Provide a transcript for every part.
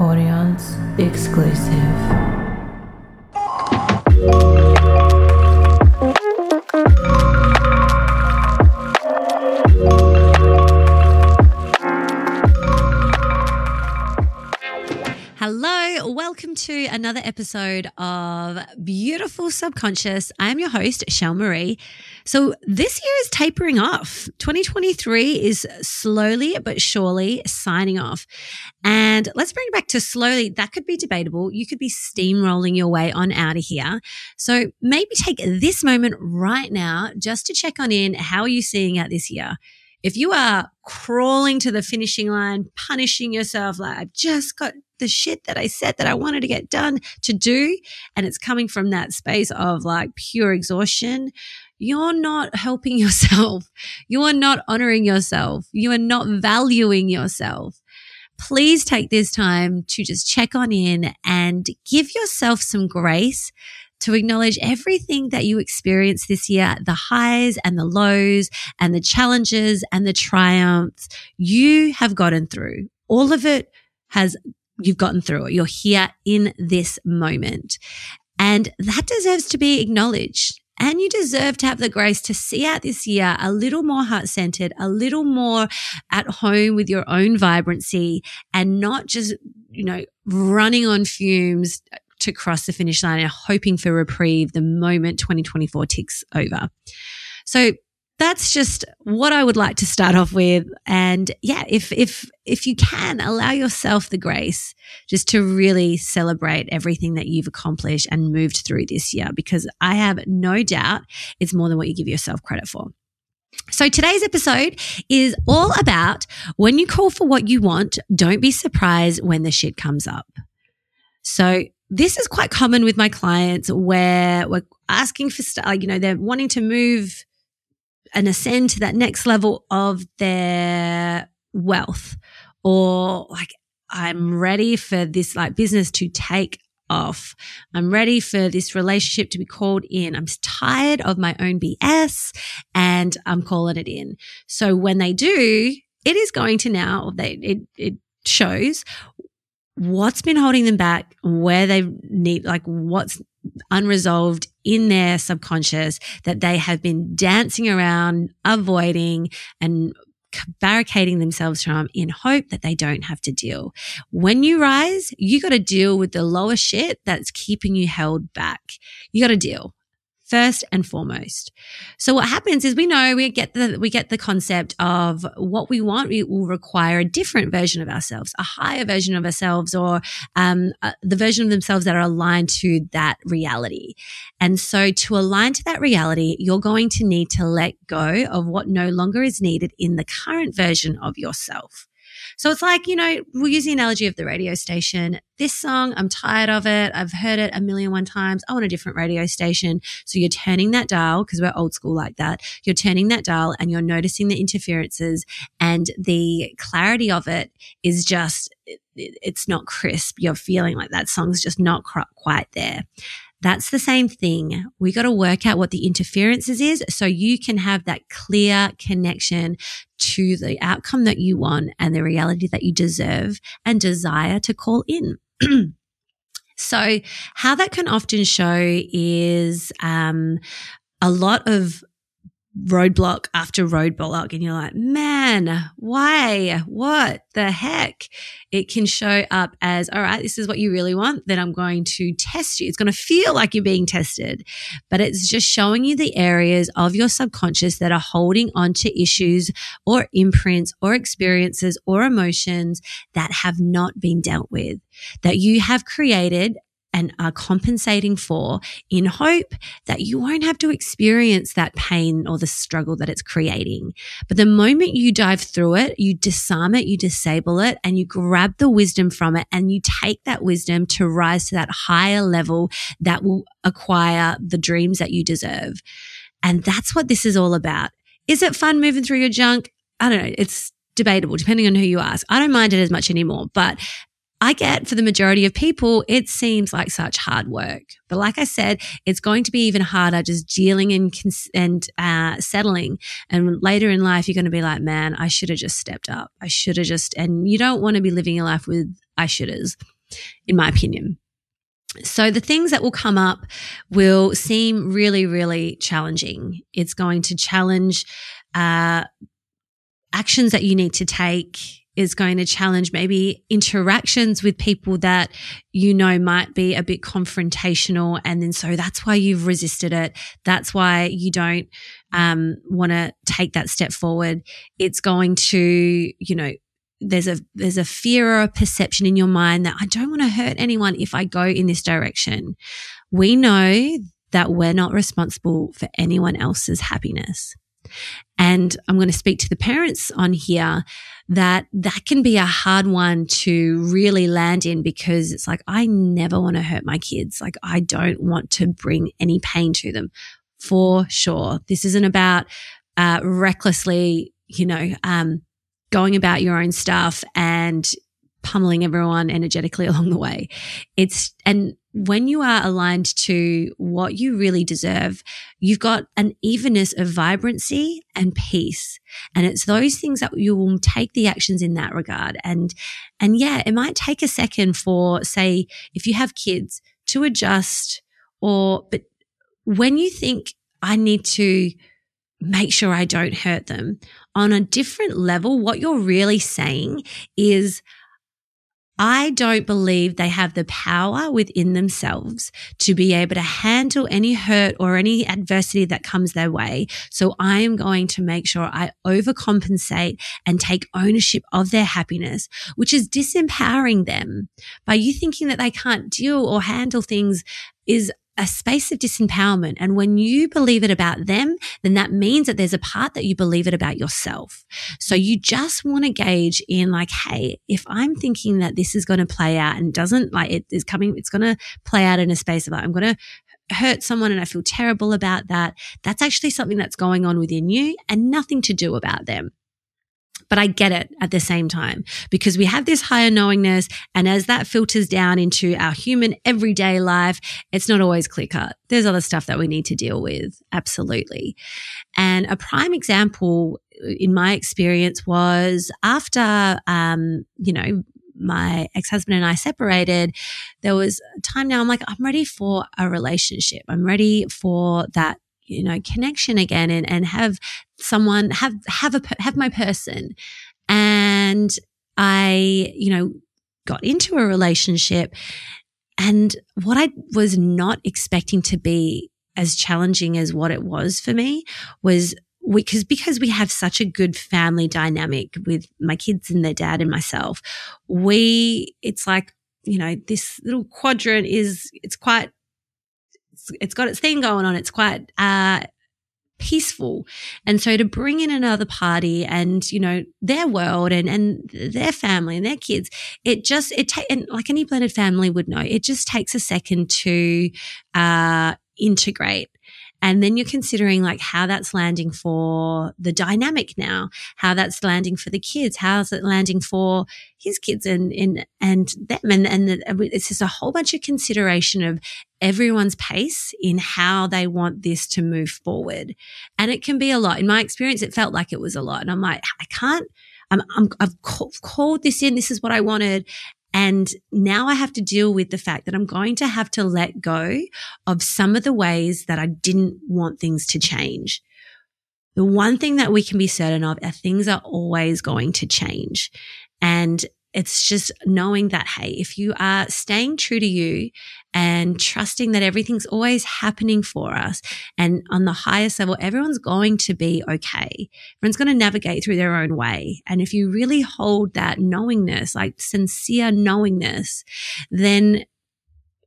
Audience exclusive. Welcome to another episode of Beautiful Subconscious. I am your host, Shell Marie. So, this year is tapering off. 2023 is slowly but surely signing off. And let's bring it back to slowly. That could be debatable. You could be steamrolling your way on out of here. So, maybe take this moment right now just to check on in. How are you seeing out this year? If you are crawling to the finishing line, punishing yourself, like I've just got the shit that I said that I wanted to get done to do, and it's coming from that space of like pure exhaustion, you're not helping yourself. You are not honoring yourself. You are not valuing yourself. Please take this time to just check on in and give yourself some grace to acknowledge everything that you experienced this year, the highs and the lows and the challenges and the triumphs you have gotten through. All of it has, you've gotten through it. You're here in this moment. And that deserves to be acknowledged. And you deserve to have the grace to see out this year a little more heart centered, a little more at home with your own vibrancy and not just, you know, running on fumes to cross the finish line and hoping for reprieve the moment 2024 ticks over. So that's just what I would like to start off with. And yeah, if, if, if you can allow yourself the grace just to really celebrate everything that you've accomplished and moved through this year, because I have no doubt it's more than what you give yourself credit for. So today's episode is all about when you call for what you want, don't be surprised when the shit comes up. So this is quite common with my clients where we're asking for stuff, you know, they're wanting to move and ascend to that next level of their wealth or like I'm ready for this like business to take off. I'm ready for this relationship to be called in. I'm tired of my own BS and I'm calling it in. So when they do, it is going to now, they, it, it shows what's been holding them back, where they need, like what's unresolved in their subconscious that they have been dancing around, avoiding and barricading themselves from in hope that they don't have to deal. When you rise, you got to deal with the lower shit that's keeping you held back. You got to deal first and foremost. So what happens is we know we get the we get the concept of what we want. We will require a different version of ourselves, a higher version of ourselves, or um, uh, the version of themselves that are aligned to that reality. And so to align to that reality, you're going to need to let go of what no longer is needed in the current version of yourself. So it's like, you know, we'll use the analogy of the radio station. This song, I'm tired of it. I've heard it a million one times. I want a different radio station. So you're turning that dial because we're old school like that. You're turning that dial and you're noticing the interferences and the clarity of it is just, it's not crisp. You're feeling like that song's just not quite there. That's the same thing. We got to work out what the interferences is so you can have that clear connection to the outcome that you want and the reality that you deserve and desire to call in. so how that can often show is um, a lot of roadblock after roadblock and you're like, man, why? What the heck? It can show up as, all right, this is what you really want. Then I'm going to test you. It's going to feel like you're being tested, but it's just showing you the areas of your subconscious that are holding on to issues or imprints or experiences or emotions that have not been dealt with that you have created and are compensating for in hope that you won't have to experience that pain or the struggle that it's creating. But the moment you dive through it, you disarm it, you disable it, and you grab the wisdom from it and you take that wisdom to rise to that higher level that will acquire the dreams that you deserve. And that's what this is all about. Is it fun moving through your junk? I don't know. It's debatable depending on who you ask. I don't mind it as much anymore, but I get for the majority of people, it seems like such hard work. But like I said, it's going to be even harder just dealing and, and uh, settling. And later in life, you're going to be like, man, I should have just stepped up. I should have just, and you don't want to be living your life with I shoulders, in my opinion. So the things that will come up will seem really, really challenging. It's going to challenge uh, actions that you need to take. Is going to challenge maybe interactions with people that you know might be a bit confrontational. And then so that's why you've resisted it. That's why you don't um, want to take that step forward. It's going to, you know, there's a there's a fear or a perception in your mind that I don't want to hurt anyone if I go in this direction. We know that we're not responsible for anyone else's happiness. And I'm going to speak to the parents on here that that can be a hard one to really land in because it's like, I never want to hurt my kids. Like, I don't want to bring any pain to them for sure. This isn't about uh, recklessly, you know, um, going about your own stuff and pummeling everyone energetically along the way. It's, and when you are aligned to what you really deserve, you've got an evenness of vibrancy and peace. And it's those things that you will take the actions in that regard. And, and yeah, it might take a second for, say, if you have kids to adjust or, but when you think I need to make sure I don't hurt them on a different level, what you're really saying is, I don't believe they have the power within themselves to be able to handle any hurt or any adversity that comes their way. So I am going to make sure I overcompensate and take ownership of their happiness, which is disempowering them by you thinking that they can't deal or handle things is a space of disempowerment. And when you believe it about them, then that means that there's a part that you believe it about yourself. So you just want to gauge in like, Hey, if I'm thinking that this is going to play out and doesn't like it is coming, it's going to play out in a space of like, I'm going to hurt someone and I feel terrible about that. That's actually something that's going on within you and nothing to do about them but I get it at the same time because we have this higher knowingness. And as that filters down into our human everyday life, it's not always clear cut. There's other stuff that we need to deal with. Absolutely. And a prime example in my experience was after, um, you know, my ex-husband and I separated, there was a time now I'm like, I'm ready for a relationship. I'm ready for that you know connection again and and have someone have have a have my person. And i you know got into a relationship and what i was not expecting to be as challenging as what it was for me was because because we have such a good family dynamic with my kids and their dad and myself we it's like you know this little quadrant is it's quite it's got its thing going on. It's quite uh, peaceful. And so to bring in another party and, you know, their world and, and their family and their kids, it just, it takes, and like any blended family would know, it just takes a second to, uh, integrate. And then you're considering like how that's landing for the dynamic now, how that's landing for the kids, how's it landing for his kids and, and, and them. And, and it's just a whole bunch of consideration of everyone's pace in how they want this to move forward. And it can be a lot. In my experience, it felt like it was a lot. And I'm like, I can't, I'm, I'm, I've called this in. This is what I wanted. And now I have to deal with the fact that I'm going to have to let go of some of the ways that I didn't want things to change. The one thing that we can be certain of are things are always going to change. And it's just knowing that, hey, if you are staying true to you and trusting that everything's always happening for us and on the highest level, everyone's going to be okay. Everyone's going to navigate through their own way. And if you really hold that knowingness, like sincere knowingness, then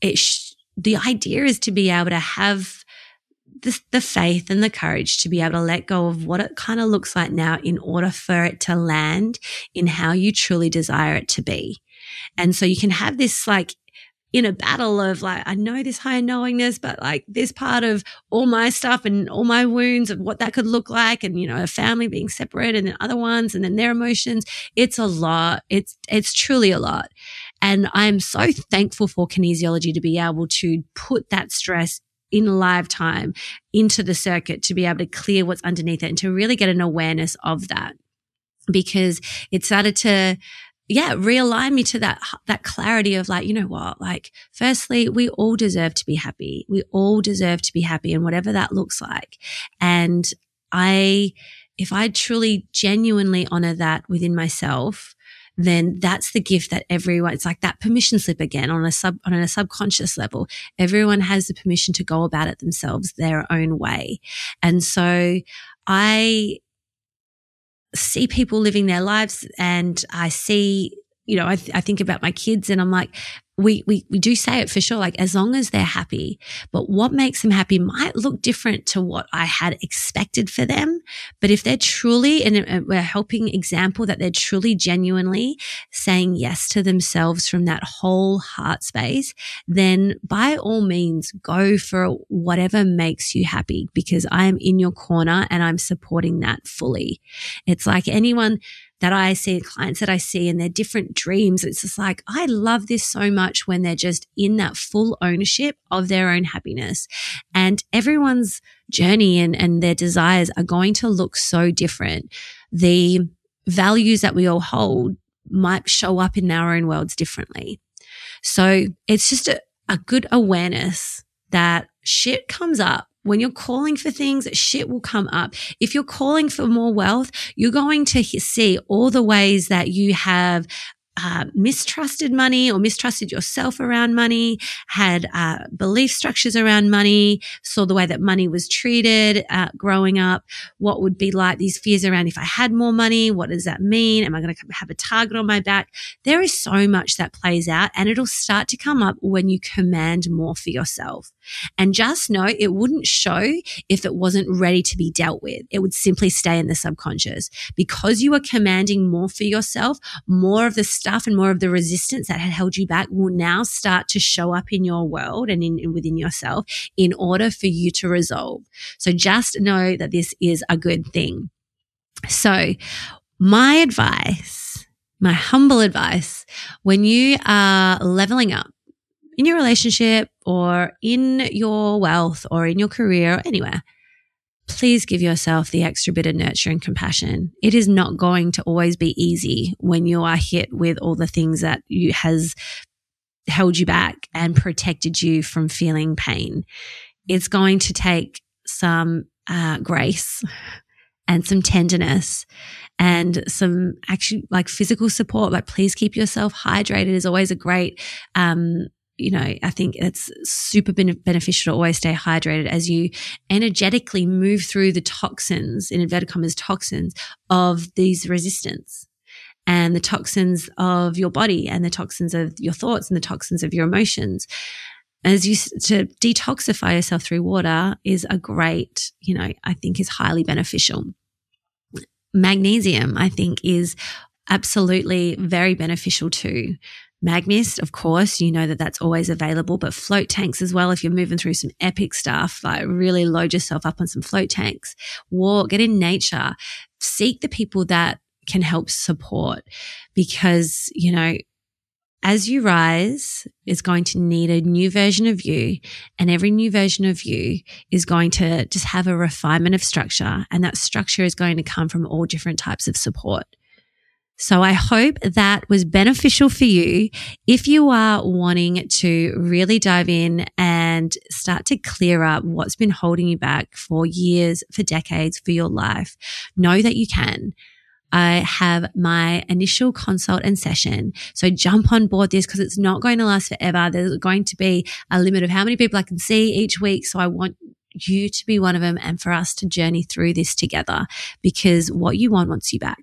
it, sh- the idea is to be able to have the, the faith and the courage to be able to let go of what it kind of looks like now in order for it to land in how you truly desire it to be. And so you can have this like in a battle of like, I know this higher knowingness, but like this part of all my stuff and all my wounds of what that could look like. And, you know, a family being separated and then other ones and then their emotions. It's a lot. It's, it's truly a lot. And I'm so thankful for kinesiology to be able to put that stress in live time into the circuit to be able to clear what's underneath it and to really get an awareness of that because it started to yeah, realign me to that, that clarity of like, you know what? Like, firstly, we all deserve to be happy. We all deserve to be happy and whatever that looks like. And I, if I truly genuinely honor that within myself, then that's the gift that everyone, it's like that permission slip again on a sub, on a subconscious level. Everyone has the permission to go about it themselves their own way. And so I see people living their lives and I see, you know, I, th- I think about my kids and I'm like, we, we, we do say it for sure, like as long as they're happy, but what makes them happy might look different to what I had expected for them. But if they're truly, and uh, we're helping example that they're truly genuinely saying yes to themselves from that whole heart space, then by all means go for whatever makes you happy because I am in your corner and I'm supporting that fully. It's like anyone that I see, clients that I see and their different dreams. It's just like, I love this so much when they're just in that full ownership of their own happiness. And everyone's journey and, and their desires are going to look so different. The values that we all hold might show up in our own worlds differently. So it's just a, a good awareness that shit comes up when you're calling for things, shit will come up. If you're calling for more wealth, you're going to see all the ways that you have uh, mistrusted money or mistrusted yourself around money, had uh, belief structures around money, saw the way that money was treated uh, growing up, what would be like these fears around if I had more money, what does that mean? Am I going to have a target on my back? There is so much that plays out and it'll start to come up when you command more for yourself. And just know it wouldn't show if it wasn't ready to be dealt with. It would simply stay in the subconscious because you are commanding more for yourself, more of the stuff and more of the resistance that had held you back will now start to show up in your world and in, within yourself in order for you to resolve. So just know that this is a good thing. So my advice, my humble advice, when you are leveling up in your relationship or in your wealth or in your career or anywhere, please give yourself the extra bit of nurture and compassion. It is not going to always be easy when you are hit with all the things that you has held you back and protected you from feeling pain. It's going to take some uh, grace and some tenderness and some actually like physical support. Like, please keep yourself hydrated is always a great um, you know, I think it's super beneficial to always stay hydrated as you energetically move through the toxins, in inverted commas, toxins of these resistance and the toxins of your body and the toxins of your thoughts and the toxins of your emotions. As you to detoxify yourself through water is a great, you know, I think is highly beneficial. Magnesium, I think, is absolutely very beneficial too. Magmist, of course, you know that that's always available, but float tanks as well. If you're moving through some epic stuff, like really load yourself up on some float tanks, walk, get in nature, seek the people that can help support because, you know, as you rise is going to need a new version of you and every new version of you is going to just have a refinement of structure and that structure is going to come from all different types of support. So I hope that was beneficial for you if you are wanting to really dive in and start to clear up what's been holding you back for years, for decades, for your life. Know that you can. I have my initial consult and session. So jump on board this because it's not going to last forever. There's going to be a limit of how many people I can see each week. So I want you to be one of them and for us to journey through this together because what you want wants you back.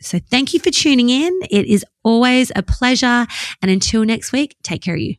So thank you for tuning in. It is always a pleasure. And until next week, take care of you.